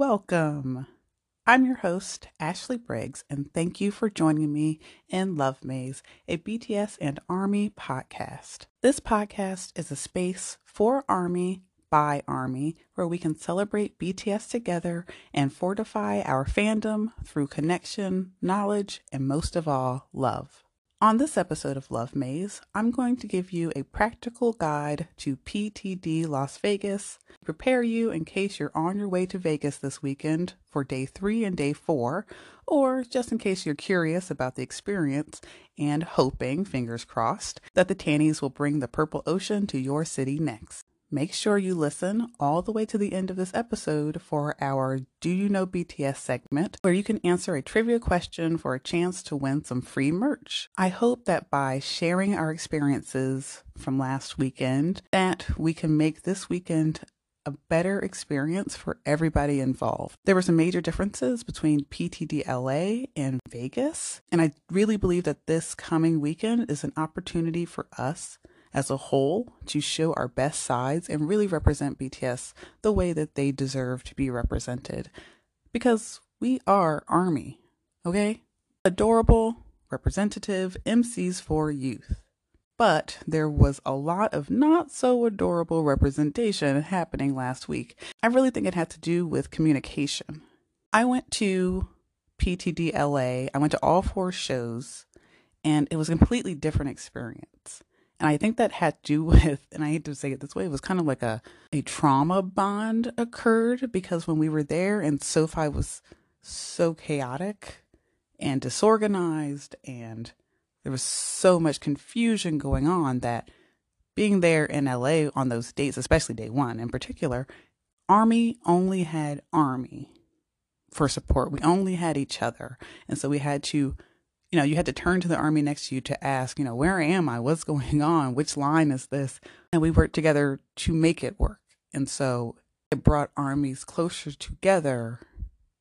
Welcome. I'm your host, Ashley Briggs, and thank you for joining me in Love Maze, a BTS and Army podcast. This podcast is a space for Army by Army where we can celebrate BTS together and fortify our fandom through connection, knowledge, and most of all, love. On this episode of Love Maze, I'm going to give you a practical guide to PTD Las Vegas, prepare you in case you're on your way to Vegas this weekend for day three and day four, or just in case you're curious about the experience and hoping, fingers crossed, that the Tannies will bring the Purple Ocean to your city next. Make sure you listen all the way to the end of this episode for our Do You Know BTS segment, where you can answer a trivia question for a chance to win some free merch. I hope that by sharing our experiences from last weekend, that we can make this weekend a better experience for everybody involved. There were some major differences between PTD LA and Vegas, and I really believe that this coming weekend is an opportunity for us as a whole to show our best sides and really represent BTS the way that they deserve to be represented. Because we are Army, okay? Adorable, representative MCs for youth. But there was a lot of not so adorable representation happening last week. I really think it had to do with communication. I went to PTD LA, I went to all four shows, and it was a completely different experience. And I think that had to do with, and I hate to say it this way, it was kind of like a, a trauma bond occurred because when we were there and SoFi was so chaotic and disorganized and there was so much confusion going on that being there in LA on those dates, especially day one in particular, Army only had Army for support. We only had each other. And so we had to you know, you had to turn to the army next to you to ask, you know, where am I? What's going on? Which line is this? And we worked together to make it work. And so it brought armies closer together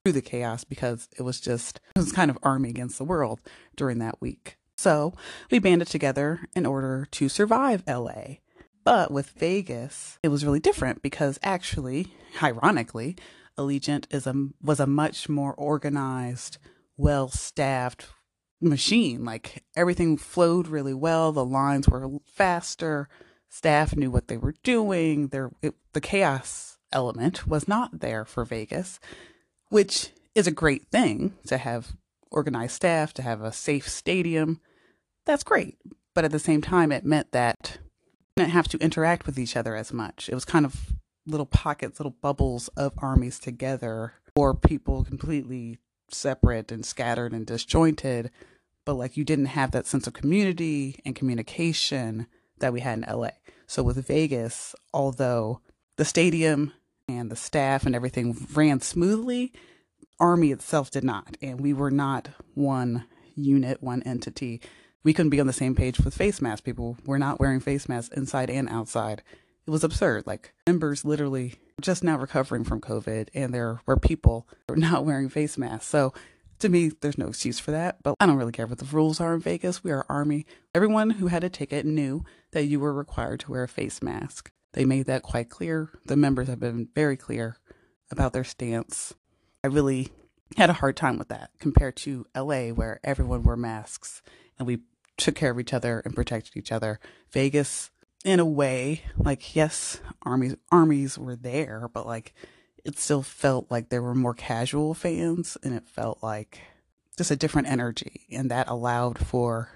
through the chaos because it was just, it was kind of army against the world during that week. So we banded together in order to survive LA. But with Vegas, it was really different because actually, ironically, Allegiant is a was a much more organized, well-staffed, machine. Like everything flowed really well. The lines were faster. Staff knew what they were doing. There, it, the chaos element was not there for Vegas, which is a great thing to have organized staff, to have a safe stadium. That's great. But at the same time, it meant that didn't have to interact with each other as much. It was kind of little pockets, little bubbles of armies together, or people completely separate and scattered and disjointed, but like you didn't have that sense of community and communication that we had in LA. So with Vegas, although the stadium and the staff and everything ran smoothly, Army itself did not. And we were not one unit, one entity. We couldn't be on the same page with face masks. People were not wearing face masks inside and outside. It was absurd. Like members literally just now recovering from COVID, and there were people not wearing face masks. So to me, there's no excuse for that, but I don't really care what the rules are in Vegas. We are Army. Everyone who had a ticket knew that you were required to wear a face mask. They made that quite clear. The members have been very clear about their stance. I really had a hard time with that compared to LA, where everyone wore masks and we took care of each other and protected each other. Vegas, in a way, like yes, armies armies were there, but like it still felt like there were more casual fans and it felt like just a different energy. And that allowed for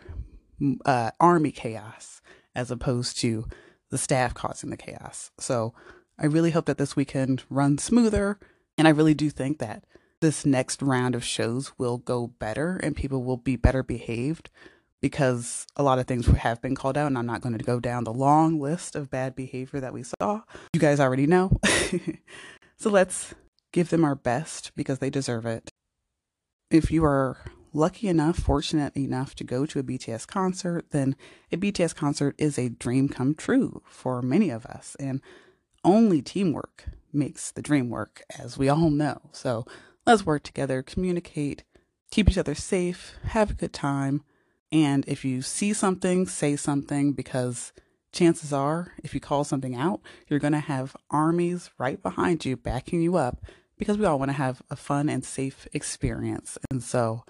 uh, army chaos as opposed to the staff causing the chaos. So I really hope that this weekend runs smoother. And I really do think that this next round of shows will go better and people will be better behaved because a lot of things have been called out and I'm not going to go down the long list of bad behavior that we saw. You guys already know. So let's give them our best because they deserve it. If you are lucky enough, fortunate enough to go to a BTS concert, then a BTS concert is a dream come true for many of us. And only teamwork makes the dream work, as we all know. So let's work together, communicate, keep each other safe, have a good time. And if you see something, say something because chances are, if you call something out, you're going to have armies right behind you backing you up because we all want to have a fun and safe experience. And so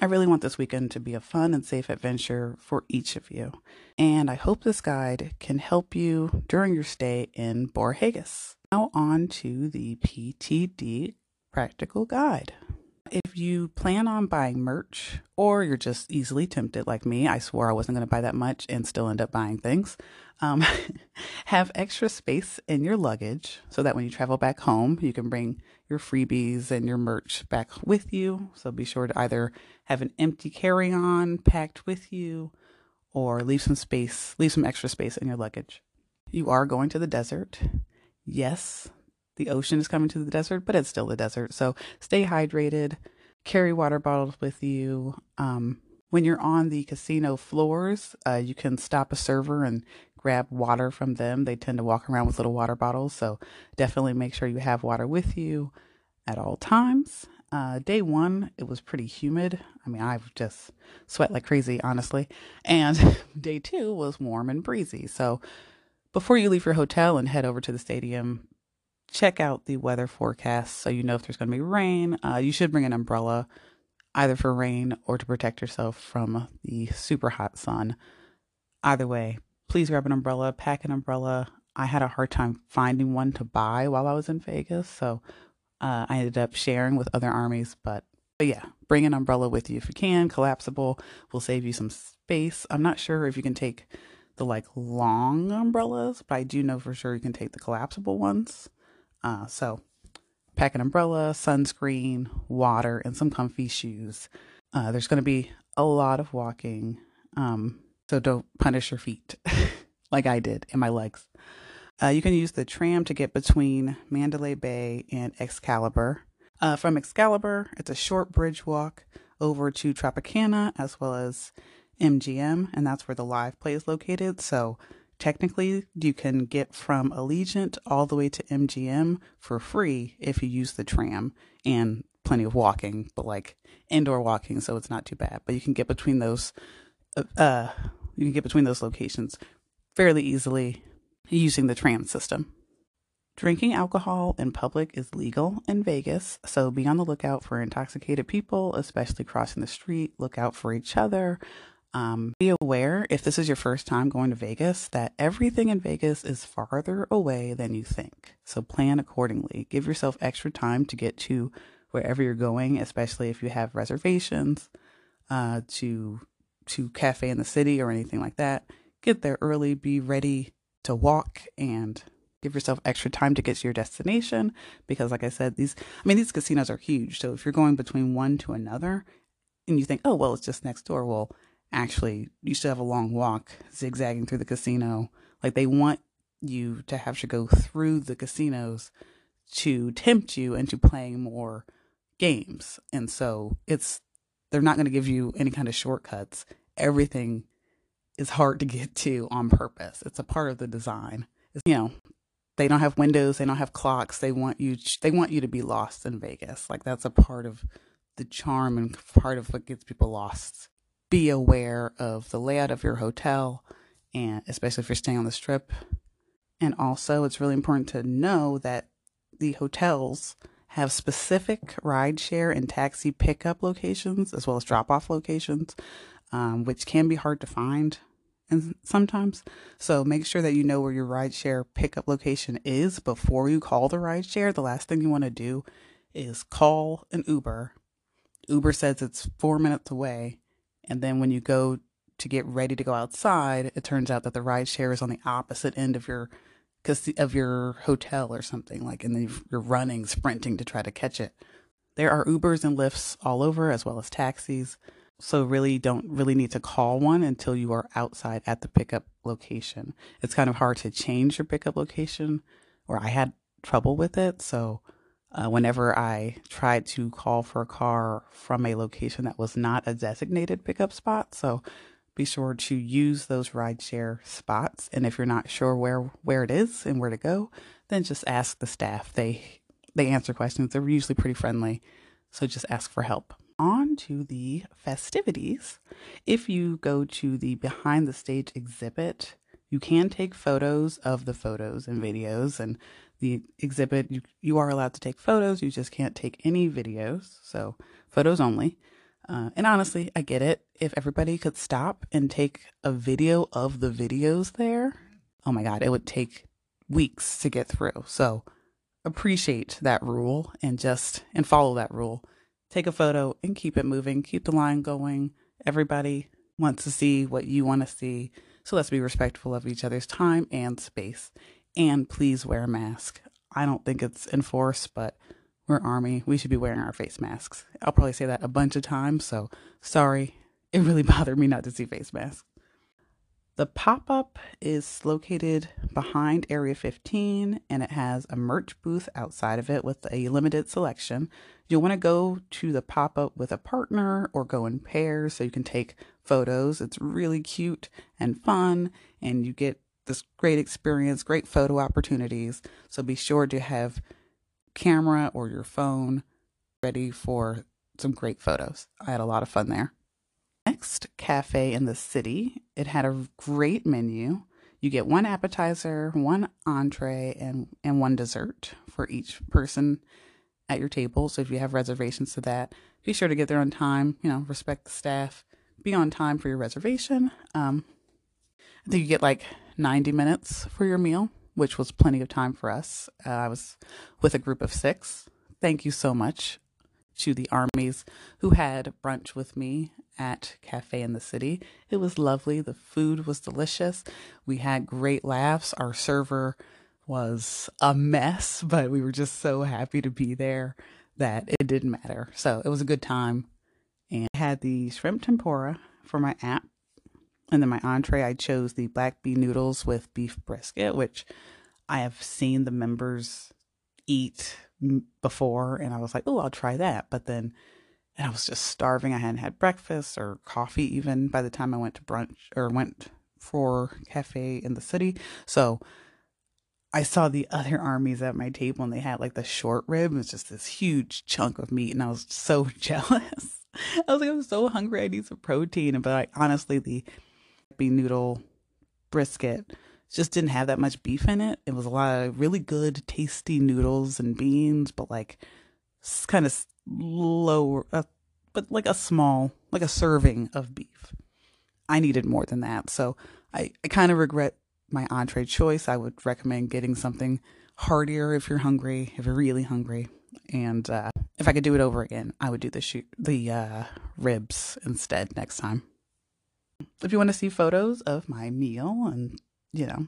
I really want this weekend to be a fun and safe adventure for each of you. And I hope this guide can help you during your stay in Borhagus. Now, on to the PTD practical guide. If you plan on buying merch or you're just easily tempted like me, I swore I wasn't going to buy that much and still end up buying things. Um, have extra space in your luggage so that when you travel back home, you can bring your freebies and your merch back with you. So be sure to either have an empty carry on packed with you or leave some space, leave some extra space in your luggage. You are going to the desert. Yes, the ocean is coming to the desert, but it's still the desert. So stay hydrated, carry water bottles with you. Um, when you're on the casino floors, uh, you can stop a server and grab water from them. They tend to walk around with little water bottles. So definitely make sure you have water with you at all times. Uh, day one, it was pretty humid. I mean, I just sweat like crazy, honestly. And day two was warm and breezy. So before you leave your hotel and head over to the stadium, check out the weather forecast so you know if there's going to be rain. Uh, you should bring an umbrella either for rain or to protect yourself from the super hot sun. Either way, please grab an umbrella, pack an umbrella. I had a hard time finding one to buy while I was in Vegas, so uh, I ended up sharing with other armies. But, but yeah, bring an umbrella with you if you can. Collapsible will save you some space. I'm not sure if you can take the like long umbrellas, but I do know for sure you can take the collapsible ones. Uh, so pack an umbrella, sunscreen, water, and some comfy shoes. Uh, there's going to be a lot of walking, um, so don't punish your feet like I did and my legs. Uh, you can use the tram to get between Mandalay Bay and Excalibur. Uh, from Excalibur, it's a short bridge walk over to Tropicana as well as MGM, and that's where the live play is located. So technically you can get from Allegiant all the way to MGM for free if you use the tram and plenty of walking, but like indoor walking, so it's not too bad. But you can get between those, uh, uh you can get between those locations fairly easily using the tram system. Drinking alcohol in public is legal in Vegas, so be on the lookout for intoxicated people, especially crossing the street. Look out for each other. Um, be aware if this is your first time going to Vegas that everything in Vegas is farther away than you think. So plan accordingly. Give yourself extra time to get to wherever you're going, especially if you have reservations uh, to to cafe in the city or anything like that. Get there early. Be ready to walk and give yourself extra time to get to your destination because like i said these i mean these casinos are huge so if you're going between one to another and you think oh well it's just next door well actually you still have a long walk zigzagging through the casino. Like they want you to have to go through the casinos to tempt you into playing more games. And so it's they're not going to give you any kind of shortcuts. Everything is hard to get to on purpose. It's a part of the design. It's, you know, they don't have windows, they don't have clocks. They want you they want you to be lost in Vegas. Like that's a part of the charm and part of what gets people lost be aware of the layout of your hotel and especially if you're staying on the strip. And also, it's really important to know that the hotels have specific rideshare and taxi pickup locations as well as drop off locations, um, which can be hard to find and sometimes. So make sure that you know where your rideshare pickup location is before you call the rideshare. The last thing you want to do is call an Uber. Uber says it's four minutes away and then when you go to get ready to go outside, it turns out that the ride share is on the opposite end of your of your hotel or something like and you're running sprinting to try to catch it. There are ubers and Lyfts all over as well as taxis. So really don't really need to call one until you are outside at the pickup location. It's kind of hard to change your pickup location or i had trouble with it so uh, whenever I tried to call for a car from a location that was not a designated pickup spot. So be sure to use those rideshare spots. And if you're not sure where where it is and where to go, then just ask the staff. They they answer questions. They're usually pretty friendly. So just ask for help. On to the festivities. If you go to the behind the stage exhibit, you can take photos of the photos and videos and The exhibit, you, you are allowed to take photos, you just can't take any videos. So, photos only. Uh, and honestly, I get it. If everybody could stop and take a video of the videos there, oh my God, it would take weeks to get through. So appreciate that rule and just and follow that rule. Take a photo and keep it moving, keep the line going. Everybody wants to see what you want to see. So let's be respectful of each other's time and space. And please wear a mask. I don't think it's enforced, but we're Army. We should be wearing our face masks. I'll probably say that a bunch of times, so sorry. It really bothered me not to see face masks. The pop up is located behind Area 15 and it has a merch booth outside of it with a limited selection. You'll want to go to the pop up with a partner or go in pairs so you can take photos. It's really cute and fun, and you get this great experience, great photo opportunities. So be sure to have camera or your phone ready for some great photos. I had a lot of fun there. Next cafe in the city, it had a great menu. You get one appetizer, one entree, and, and one dessert for each person at your table. So if you have reservations to that, be sure to get there on time, you know, respect the staff, be on time for your reservation. Um, I think you get like 90 minutes for your meal which was plenty of time for us. Uh, I was with a group of six. Thank you so much to the armies who had brunch with me at Cafe in the City. It was lovely. The food was delicious. We had great laughs. Our server was a mess, but we were just so happy to be there that it didn't matter. So it was a good time. And I had the shrimp tempura for my app and then my entree, I chose the black bean noodles with beef brisket, which I have seen the members eat before. And I was like, oh, I'll try that. But then and I was just starving. I hadn't had breakfast or coffee even by the time I went to brunch or went for cafe in the city. So I saw the other armies at my table and they had like the short rib. It was just this huge chunk of meat. And I was so jealous. I was like, I'm so hungry. I need some protein. But I, honestly, the bean noodle brisket just didn't have that much beef in it. It was a lot of really good, tasty noodles and beans, but like kind of lower, uh, but like a small, like a serving of beef. I needed more than that. So I, I kind of regret my entree choice. I would recommend getting something heartier if you're hungry, if you're really hungry. And uh, if I could do it over again, I would do the shoot the uh, ribs instead next time if you want to see photos of my meal and, you know,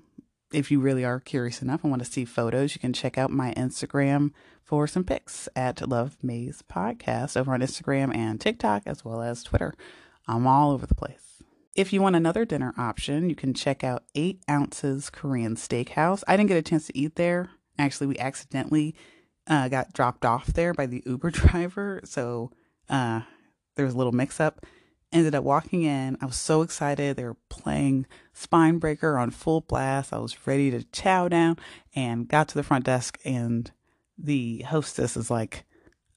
if you really are curious enough and want to see photos, you can check out my Instagram for some pics at Love Maze Podcast over on Instagram and TikTok as well as Twitter. I'm all over the place. If you want another dinner option, you can check out Eight Ounces Korean Steakhouse. I didn't get a chance to eat there. Actually, we accidentally uh, got dropped off there by the Uber driver. So uh, there was a little mix up ended up walking in. I was so excited. They were playing Spinebreaker on full blast. I was ready to chow down and got to the front desk and the hostess is like,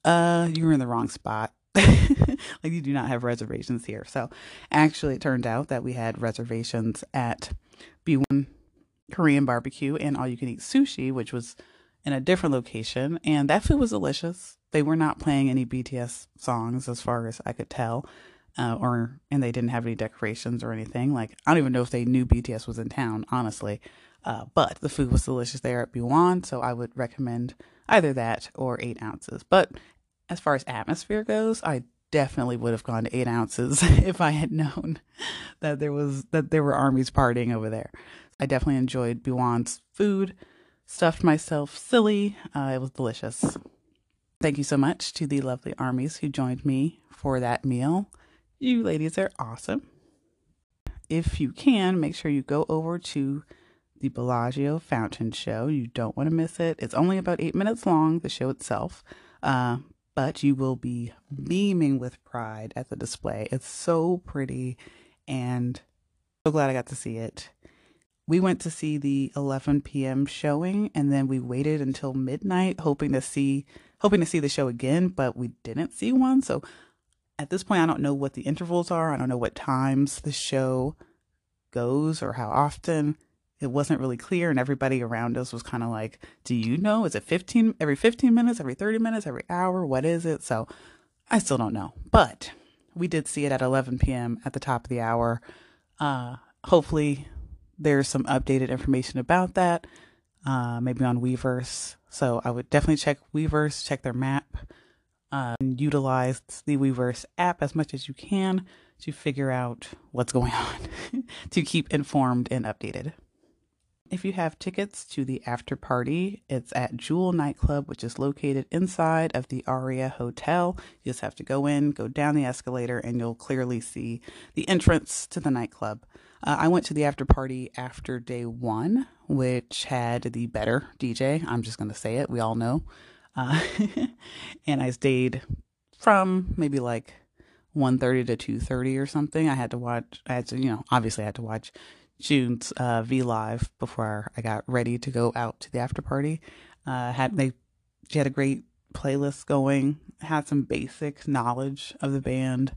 uh, you were in the wrong spot. like you do not have reservations here. So actually it turned out that we had reservations at B1 Korean barbecue and all you can eat sushi, which was in a different location. And that food was delicious. They were not playing any BTS songs as far as I could tell uh, or and they didn't have any decorations or anything. Like I don't even know if they knew BTS was in town, honestly. Uh, but the food was delicious there at Buwan, so I would recommend either that or eight ounces. But as far as atmosphere goes, I definitely would have gone to eight ounces if I had known that there was that there were armies partying over there. I definitely enjoyed Buwan's food. Stuffed myself silly. Uh, it was delicious. Thank you so much to the lovely armies who joined me for that meal. You ladies are awesome. If you can, make sure you go over to the Bellagio Fountain Show. You don't want to miss it. It's only about eight minutes long, the show itself, uh, but you will be beaming with pride at the display. It's so pretty and so glad I got to see it. We went to see the 11 p.m. showing and then we waited until midnight hoping to see hoping to see the show again, but we didn't see one. So at this point, I don't know what the intervals are. I don't know what times the show goes or how often. it wasn't really clear and everybody around us was kind of like do you know? Is it 15 every 15 minutes every 30 minutes every hour? What is it? So i still don't know. But we did see it at 11 p.m at the top of the hour. Uh hopefully there's some updated information about that uh maybe on weverse. So i would definitely check weverse check their map uh, and utilize the weverse app as much as you can to figure out what's going on to keep informed and updated if you have tickets to the after party, it's at Jewel Nightclub, which is located inside of the Aria Hotel. You just have to go in, go down the escalator, and you'll clearly see the entrance to the nightclub. Uh, I went to the after party after day one, which had the better DJ. I'm just going to say it. We all know. Uh, and I stayed from maybe like 1.30 to 2.30 or something. I had to watch, I had to, you know, obviously I had to watch June's uh, V Live before I got ready to go out to the after party. Uh, had they she had a great playlist going, had some basic knowledge of the band,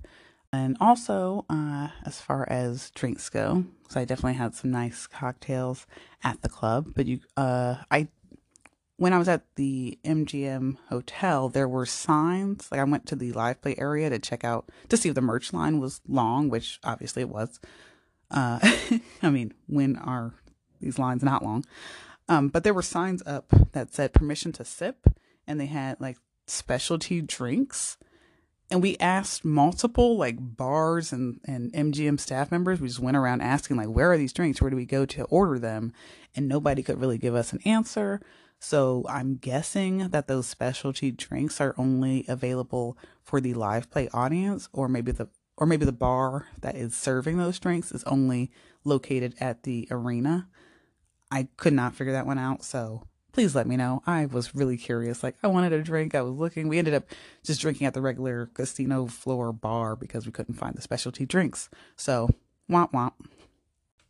and also uh, as far as drinks go, so I definitely had some nice cocktails at the club. But you, uh, I when I was at the MGM hotel, there were signs. Like I went to the live play area to check out to see if the merch line was long, which obviously it was. Uh, I mean, when are these lines not long? Um, but there were signs up that said permission to sip, and they had like specialty drinks. And we asked multiple like bars and, and MGM staff members. We just went around asking like, where are these drinks? Where do we go to order them? And nobody could really give us an answer. So I'm guessing that those specialty drinks are only available for the live play audience, or maybe the or maybe the bar that is serving those drinks is only located at the arena. I could not figure that one out, so please let me know. I was really curious. Like, I wanted a drink. I was looking. We ended up just drinking at the regular casino floor bar because we couldn't find the specialty drinks. So, womp womp.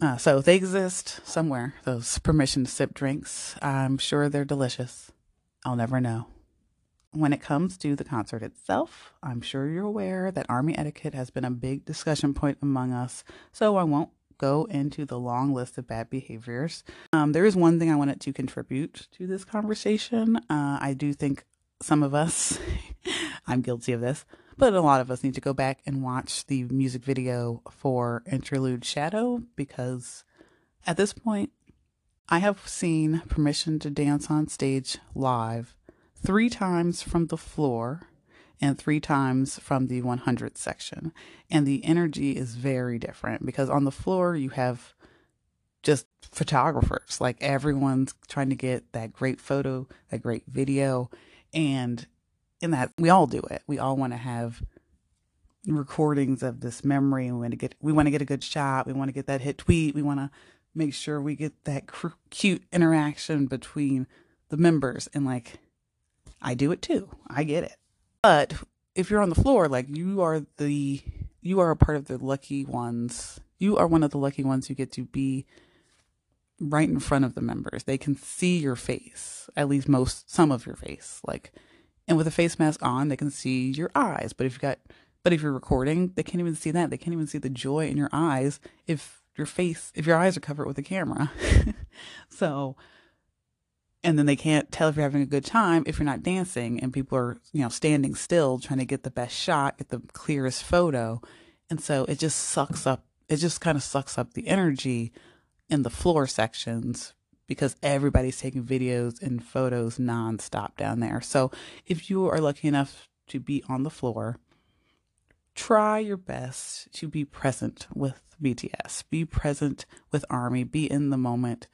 Uh, so they exist somewhere, those permission to sip drinks. I'm sure they're delicious. I'll never know. When it comes to the concert itself, I'm sure you're aware that Army etiquette has been a big discussion point among us, so I won't go into the long list of bad behaviors. Um, there is one thing I wanted to contribute to this conversation. Uh, I do think some of us, I'm guilty of this, but a lot of us need to go back and watch the music video for Interlude Shadow because at this point, I have seen Permission to Dance on Stage live three times from the floor and three times from the 100 section. And the energy is very different because on the floor, you have just photographers. Like everyone's trying to get that great photo, that great video. And that, we all do it. We all want to have recordings of this memory. We want to get, we want to get a good shot. We want to get that hit tweet. We want to make sure we get that cr- cute interaction between the members and like I do it too. I get it. But if you're on the floor, like you are the you are a part of the lucky ones. You are one of the lucky ones who get to be right in front of the members. They can see your face, at least most some of your face. Like and with a face mask on, they can see your eyes. But if you got but if you're recording, they can't even see that. They can't even see the joy in your eyes if your face if your eyes are covered with a camera. so and then they can't tell if you're having a good time if you're not dancing and people are you know standing still trying to get the best shot get the clearest photo and so it just sucks up it just kind of sucks up the energy in the floor sections because everybody's taking videos and photos nonstop down there. So if you are lucky enough to be on the floor try your best to be present with bts be present with army. Be in the moment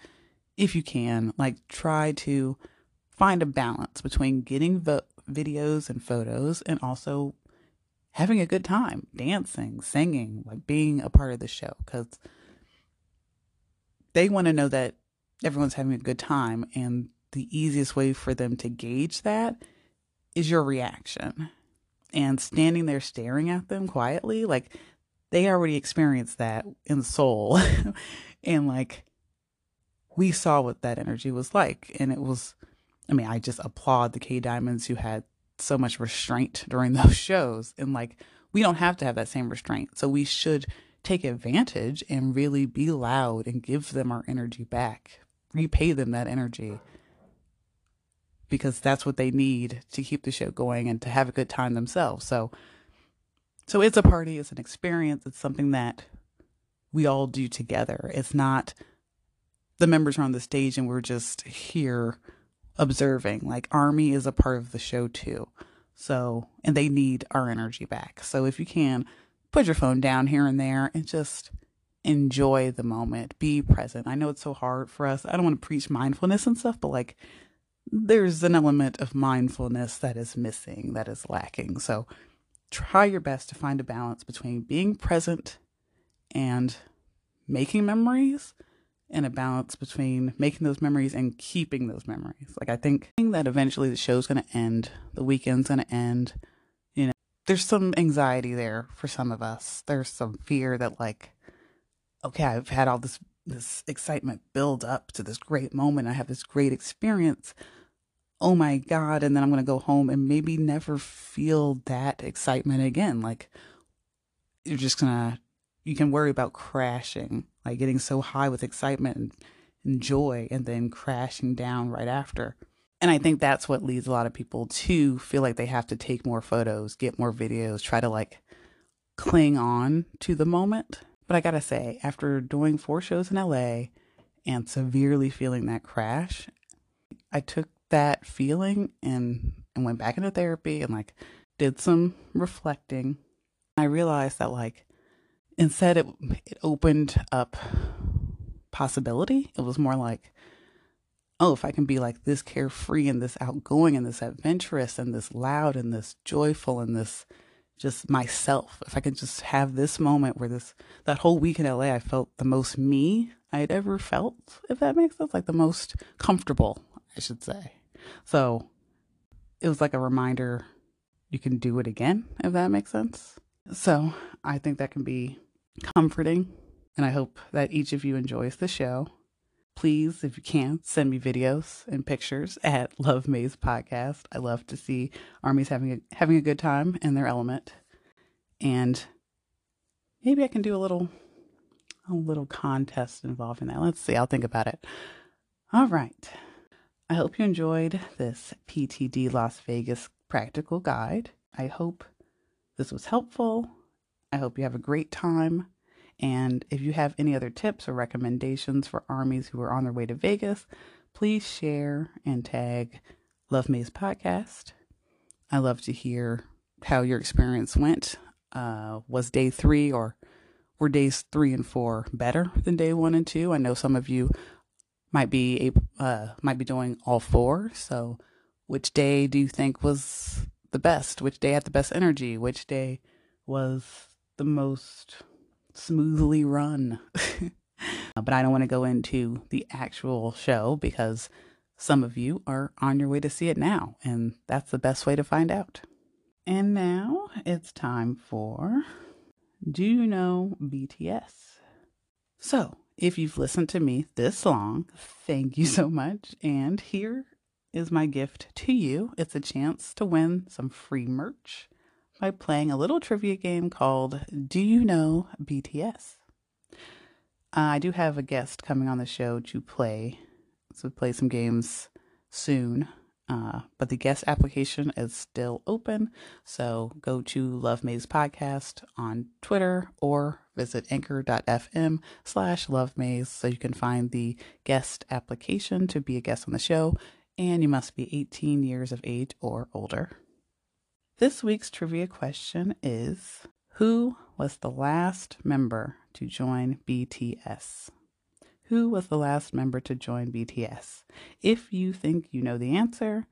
if you can, like try to find a balance between getting vo- videos and photos and also having a good time, dancing, singing, like being a part of the show because they want to know that everyone's having a good time. And the easiest way for them to gauge that is your reaction. And standing there staring at them quietly, like they already experienced that in Seoul. and like we saw what that energy was like. And it was, I mean, I just applaud the K Diamonds who had so much restraint during those shows. And like, we don't have to have that same restraint. So we should take advantage and really be loud and give them our energy back, repay them that energy because that's what they need to keep the show going and to have a good time themselves. So so it's a party, it's an experience, it's something that we all do together. It's not the members are on the stage and we're just here observing. Like Army is a part of the show too. So, and they need our energy back. So if you can, put your phone down here and there and just enjoy the moment. Be present. I know it's so hard for us. I don't want to preach mindfulness and stuff, but like there's an element of mindfulness that is missing, that is lacking. So try your best to find a balance between being present and making memories and a balance between making those memories and keeping those memories. Like I think that eventually the show's going to end, the weekend's going to end. You know, there's some anxiety there for some of us. There's some fear that like okay, I've had all this this excitement build up to this great moment. I have this great experience. Oh my god, and then I'm going to go home and maybe never feel that excitement again. Like you're just going to you can worry about crashing, like getting so high with excitement and, and joy and then crashing down right after. And I think that's what leads a lot of people to feel like they have to take more photos, get more videos, try to like cling on to the moment. But I gotta say, after doing four shows in LA and severely feeling that crash, I took that feeling and and went back into therapy and like did some reflecting. I realized that like instead it it opened up possibility. It was more like, oh, if I can be like this carefree and this outgoing and this adventurous and this loud and this joyful and this just myself, if I can just have this moment where this that whole week in LA I felt the most me I'd ever felt, if that makes sense, like the most comfortable, I should say. So it was like a reminder you can do it again, if that makes sense. So I think that can be comforting. And I hope that each of you enjoys the show. Please, if you can, send me videos and pictures at Love Maze Podcast. I love to see armies having a having a good time in their element. And maybe I can do a little a little contest involving that. Let's see, I'll think about it. All right. I hope you enjoyed this PTD Las Vegas practical guide. I hope this was helpful. I hope you have a great time. And if you have any other tips or recommendations for armies who are on their way to Vegas, please share and tag Love Maze Podcast. I love to hear how your experience went. Uh, was day three or were days three and four better than day one and two? I know some of you might be uh, might be doing all four. So, which day do you think was the best? Which day had the best energy? Which day was the most smoothly run. Uh, but I don't want to go into the actual show because some of you are on your way to see it now, and that's the best way to find out. And now it's time for Do You Know BTS? So, if you've listened to me this long, thank you so much. And here is my gift to you it's a chance to win some free merch by playing a little trivia game called Do You Know BTS? Uh, I do have a guest coming on the show to play, so play some games soon. Uh, but the guest application is still open, so go to Love Maze Podcast on Twitter or visit anchor.fm slash Love Maze so you can find the guest application to be a guest on the show, and you must be 18 years of age or older. This week's trivia question is Who was the last member to join BTS? Who was the last member to join BTS? If you think you know the answer,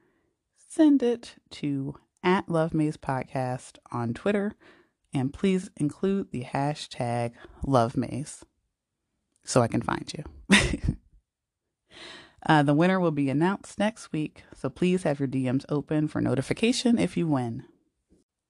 send it to at Love Maze Podcast on Twitter and please include the hashtag Love Maze so I can find you. uh, the winner will be announced next week, so please have your DMs open for notification if you win.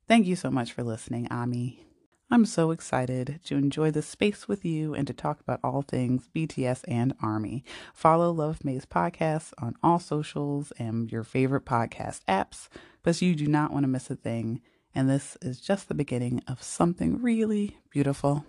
Thank you so much for listening, Ami. I'm so excited to enjoy this space with you and to talk about all things BTS and Army. Follow Love Maze Podcasts on all socials and your favorite podcast apps because you do not want to miss a thing. And this is just the beginning of something really beautiful.